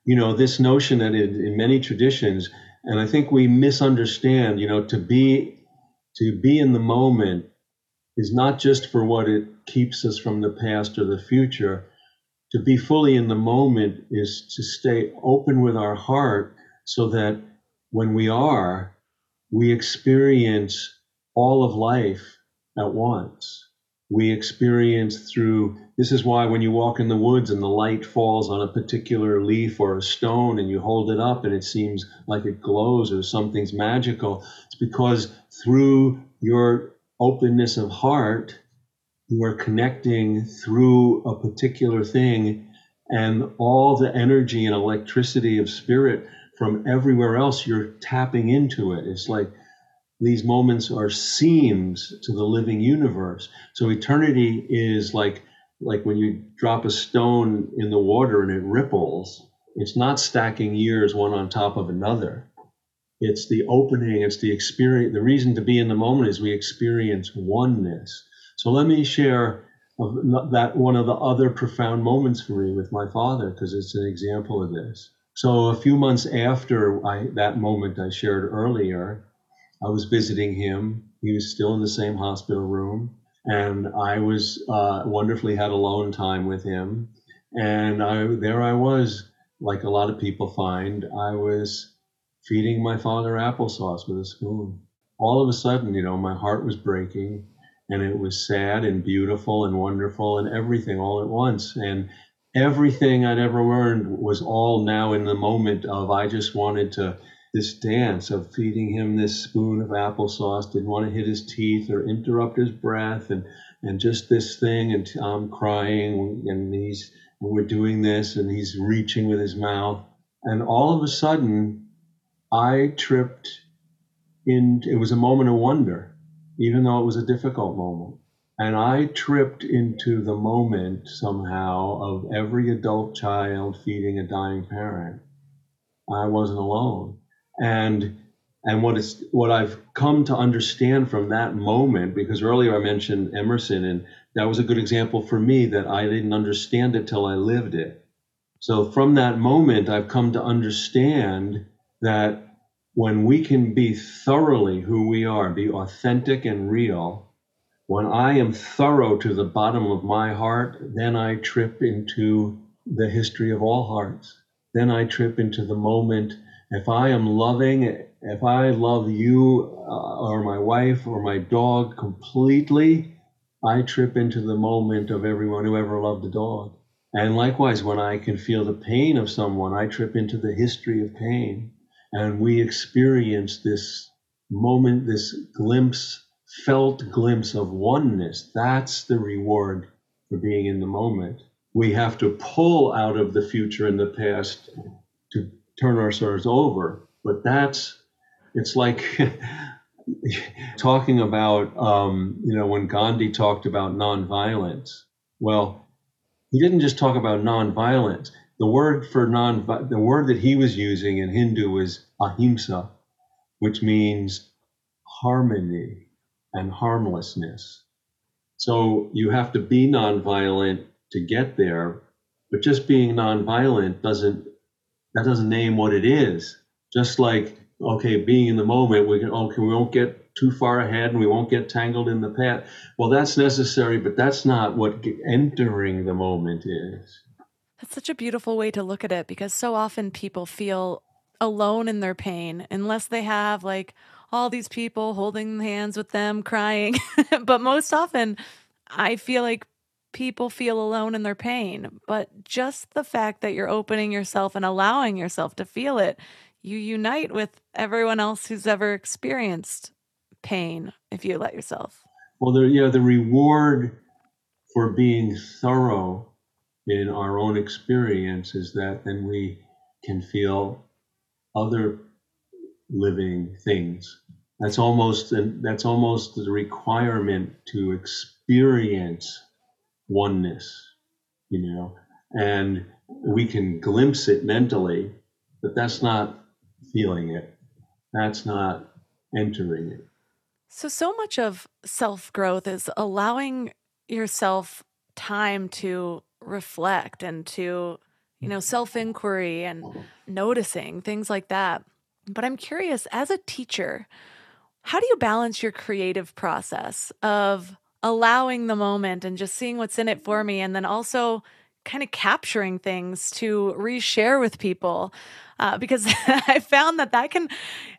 you know this notion that in, in many traditions, and I think we misunderstand. You know, to be to be in the moment is not just for what it keeps us from the past or the future, to be fully in the moment is to stay open with our heart so that when we are, we experience all of life at once. We experience through this is why when you walk in the woods and the light falls on a particular leaf or a stone and you hold it up and it seems like it glows or something's magical, it's because through your openness of heart, you are connecting through a particular thing and all the energy and electricity of spirit from everywhere else you're tapping into it. It's like these moments are seams to the living universe. So eternity is like like when you drop a stone in the water and it ripples it's not stacking years one on top of another it's the opening it's the experience the reason to be in the moment is we experience oneness so let me share that one of the other profound moments for me with my father because it's an example of this. So a few months after I, that moment I shared earlier, I was visiting him. He was still in the same hospital room, and I was uh, wonderfully had alone time with him. And I, there I was, like a lot of people find, I was feeding my father applesauce with a spoon. All of a sudden, you know, my heart was breaking and it was sad and beautiful and wonderful and everything all at once. And everything I'd ever learned was all now in the moment of I just wanted to this dance of feeding him this spoon of applesauce, didn't want to hit his teeth or interrupt his breath and and just this thing and I'm crying and he's and we're doing this and he's reaching with his mouth and all of a sudden I tripped in it was a moment of wonder even though it was a difficult moment. And I tripped into the moment somehow of every adult child feeding a dying parent. I wasn't alone. And and what is what I've come to understand from that moment, because earlier I mentioned Emerson, and that was a good example for me that I didn't understand it till I lived it. So from that moment, I've come to understand that when we can be thoroughly who we are, be authentic and real, when I am thorough to the bottom of my heart, then I trip into the history of all hearts. Then I trip into the moment. If I am loving, if I love you uh, or my wife or my dog completely, I trip into the moment of everyone who ever loved a dog. And likewise, when I can feel the pain of someone, I trip into the history of pain. And we experience this moment, this glimpse, felt glimpse of oneness. That's the reward for being in the moment. We have to pull out of the future and the past to turn ourselves over. But that's, it's like *laughs* talking about, um, you know, when Gandhi talked about nonviolence. Well, he didn't just talk about nonviolence the word for non the word that he was using in Hindu was ahimsa, which means harmony and harmlessness. So you have to be nonviolent to get there, but just being nonviolent doesn't that doesn't name what it is. Just like okay, being in the moment, we can okay, we won't get too far ahead and we won't get tangled in the path. Well, that's necessary, but that's not what entering the moment is. That's such a beautiful way to look at it because so often people feel alone in their pain unless they have like all these people holding hands with them crying. *laughs* but most often, I feel like people feel alone in their pain. But just the fact that you're opening yourself and allowing yourself to feel it, you unite with everyone else who's ever experienced pain if you let yourself. Well, the, yeah, the reward for being thorough in our own experience is that then we can feel other living things. That's almost that's almost the requirement to experience oneness, you know, and we can glimpse it mentally, but that's not feeling it. That's not entering it. So, so much of self growth is allowing yourself time to reflect and to, you know, self inquiry and noticing things like that. But I'm curious, as a teacher, how do you balance your creative process of allowing the moment and just seeing what's in it for me, and then also kind of capturing things to reshare with people? Uh, because *laughs* I found that that can,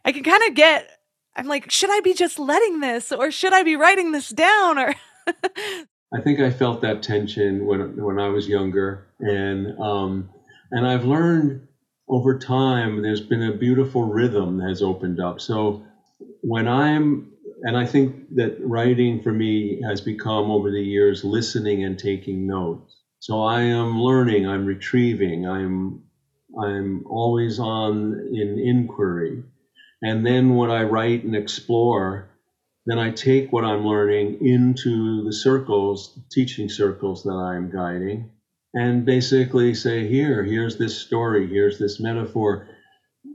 I can kind of get. I'm like, should I be just letting this, or should I be writing this down, or *laughs* I think I felt that tension when when I was younger, and um, and I've learned over time. There's been a beautiful rhythm that has opened up. So when I'm and I think that writing for me has become over the years listening and taking notes. So I am learning, I'm retrieving, I'm I'm always on in inquiry. And then when I write and explore, then I take what I'm learning into the circles, teaching circles that I'm guiding, and basically say, here, here's this story, here's this metaphor.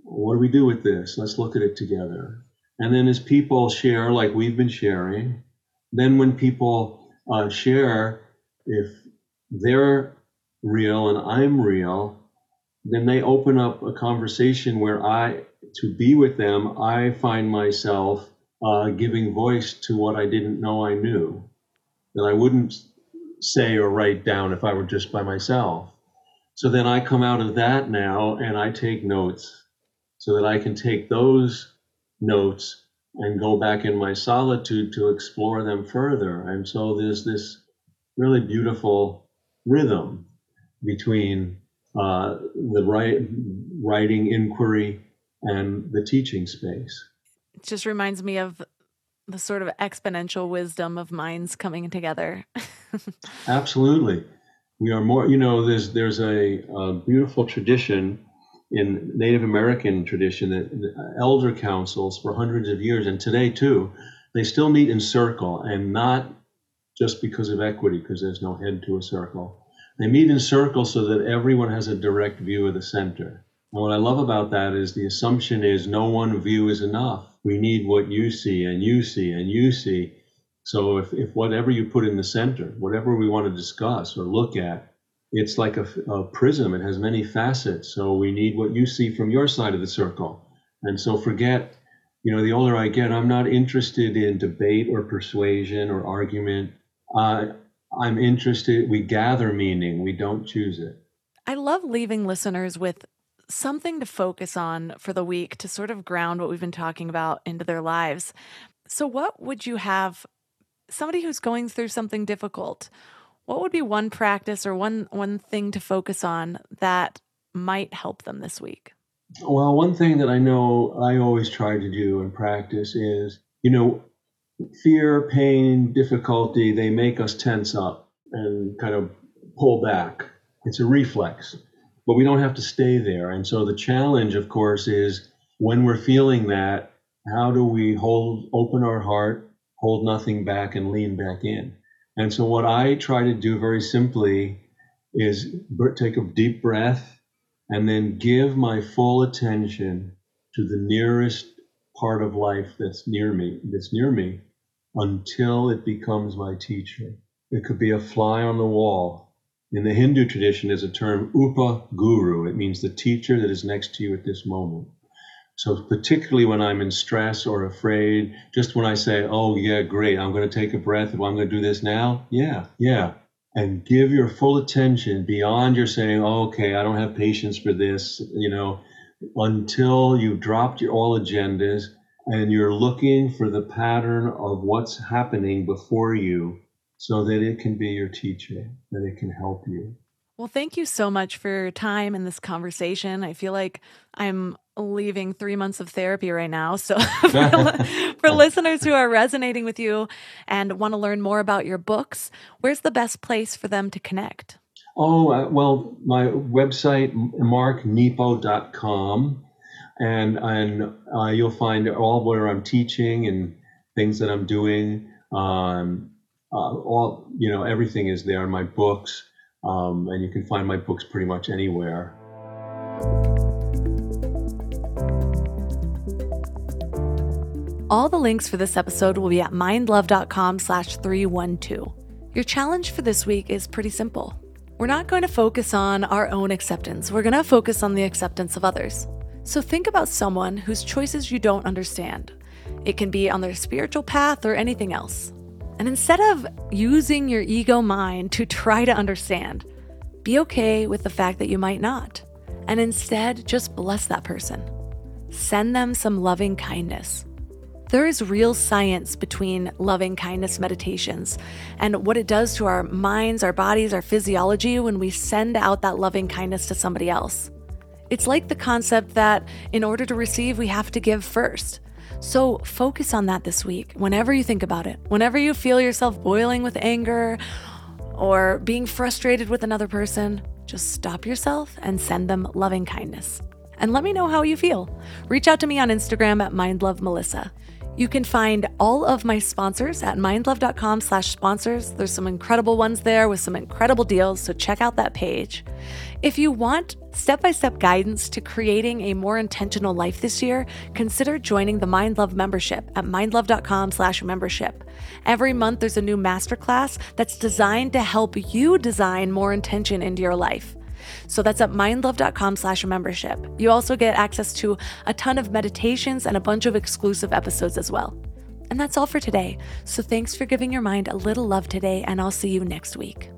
What do we do with this? Let's look at it together. And then as people share, like we've been sharing, then when people uh, share, if they're real and I'm real, then they open up a conversation where I, to be with them, I find myself uh, giving voice to what I didn't know I knew that I wouldn't say or write down if I were just by myself. So then I come out of that now and I take notes so that I can take those notes and go back in my solitude to explore them further. And so there's this really beautiful rhythm between uh, the write, writing inquiry and the teaching space just reminds me of the sort of exponential wisdom of minds coming together. *laughs* Absolutely. We are more, you know, there's there's a, a, beautiful tradition in Native American tradition that elder councils for hundreds of years and today too, they still meet in circle and not just because of equity, because there's no head to a circle. They meet in circle so that everyone has a direct view of the center. And what I love about that is the assumption is no one view is enough. We need what you see and you see and you see. So if, if whatever you put in the center, whatever we want to discuss or look at, it's like a, a prism. It has many facets. So we need what you see from your side of the circle. And so forget, you know, the older I get, I'm not interested in debate or persuasion or argument. Uh, I'm interested, we gather meaning, we don't choose it. I love leaving listeners with something to focus on for the week to sort of ground what we've been talking about into their lives. So, what would you have somebody who's going through something difficult? What would be one practice or one one thing to focus on that might help them this week? Well, one thing that I know I always try to do and practice is, you know, fear, pain, difficulty, they make us tense up and kind of pull back. It's a reflex, but we don't have to stay there. And so the challenge, of course, is when we're feeling that, how do we hold, open our heart, hold nothing back, and lean back in? And so what I try to do very simply is take a deep breath and then give my full attention to the nearest part of life that's near me, that's near me, until it becomes my teacher. It could be a fly on the wall. In the Hindu tradition, there's a term upa guru. It means the teacher that is next to you at this moment. So, particularly when I'm in stress or afraid, just when I say, Oh, yeah, great, I'm going to take a breath. Well, I'm going to do this now. Yeah, yeah. And give your full attention beyond your saying, oh, Okay, I don't have patience for this, you know, until you've dropped your all agendas and you're looking for the pattern of what's happening before you so that it can be your teacher, that it can help you. Well, thank you so much for your time in this conversation. I feel like I'm leaving three months of therapy right now. So, *laughs* for, *laughs* for listeners who are resonating with you and want to learn more about your books, where's the best place for them to connect? Oh, uh, well, my website, marknepo.com, and, and uh, you'll find all where I'm teaching and things that I'm doing. Um, all, you know, everything is there in my books, um, and you can find my books pretty much anywhere. All the links for this episode will be at mindlove.com slash 312. Your challenge for this week is pretty simple. We're not going to focus on our own acceptance. We're going to focus on the acceptance of others. So think about someone whose choices you don't understand. It can be on their spiritual path or anything else. And instead of using your ego mind to try to understand, be okay with the fact that you might not. And instead, just bless that person. Send them some loving kindness. There is real science between loving kindness meditations and what it does to our minds, our bodies, our physiology when we send out that loving kindness to somebody else. It's like the concept that in order to receive, we have to give first. So focus on that this week whenever you think about it. Whenever you feel yourself boiling with anger or being frustrated with another person, just stop yourself and send them loving kindness. And let me know how you feel. Reach out to me on Instagram at mindlovemelissa. You can find all of my sponsors at mindlove.com slash sponsors. There's some incredible ones there with some incredible deals, so check out that page. If you want step-by-step guidance to creating a more intentional life this year, consider joining the MindLove membership at mindlove.com slash membership. Every month there's a new masterclass that's designed to help you design more intention into your life. So that's at mindlove.com slash membership. You also get access to a ton of meditations and a bunch of exclusive episodes as well. And that's all for today. So thanks for giving your mind a little love today, and I'll see you next week.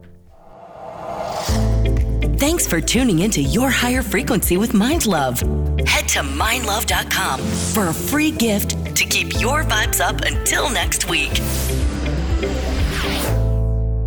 Thanks for tuning into Your Higher Frequency with Mind Love. Head to mindlove.com for a free gift to keep your vibes up until next week.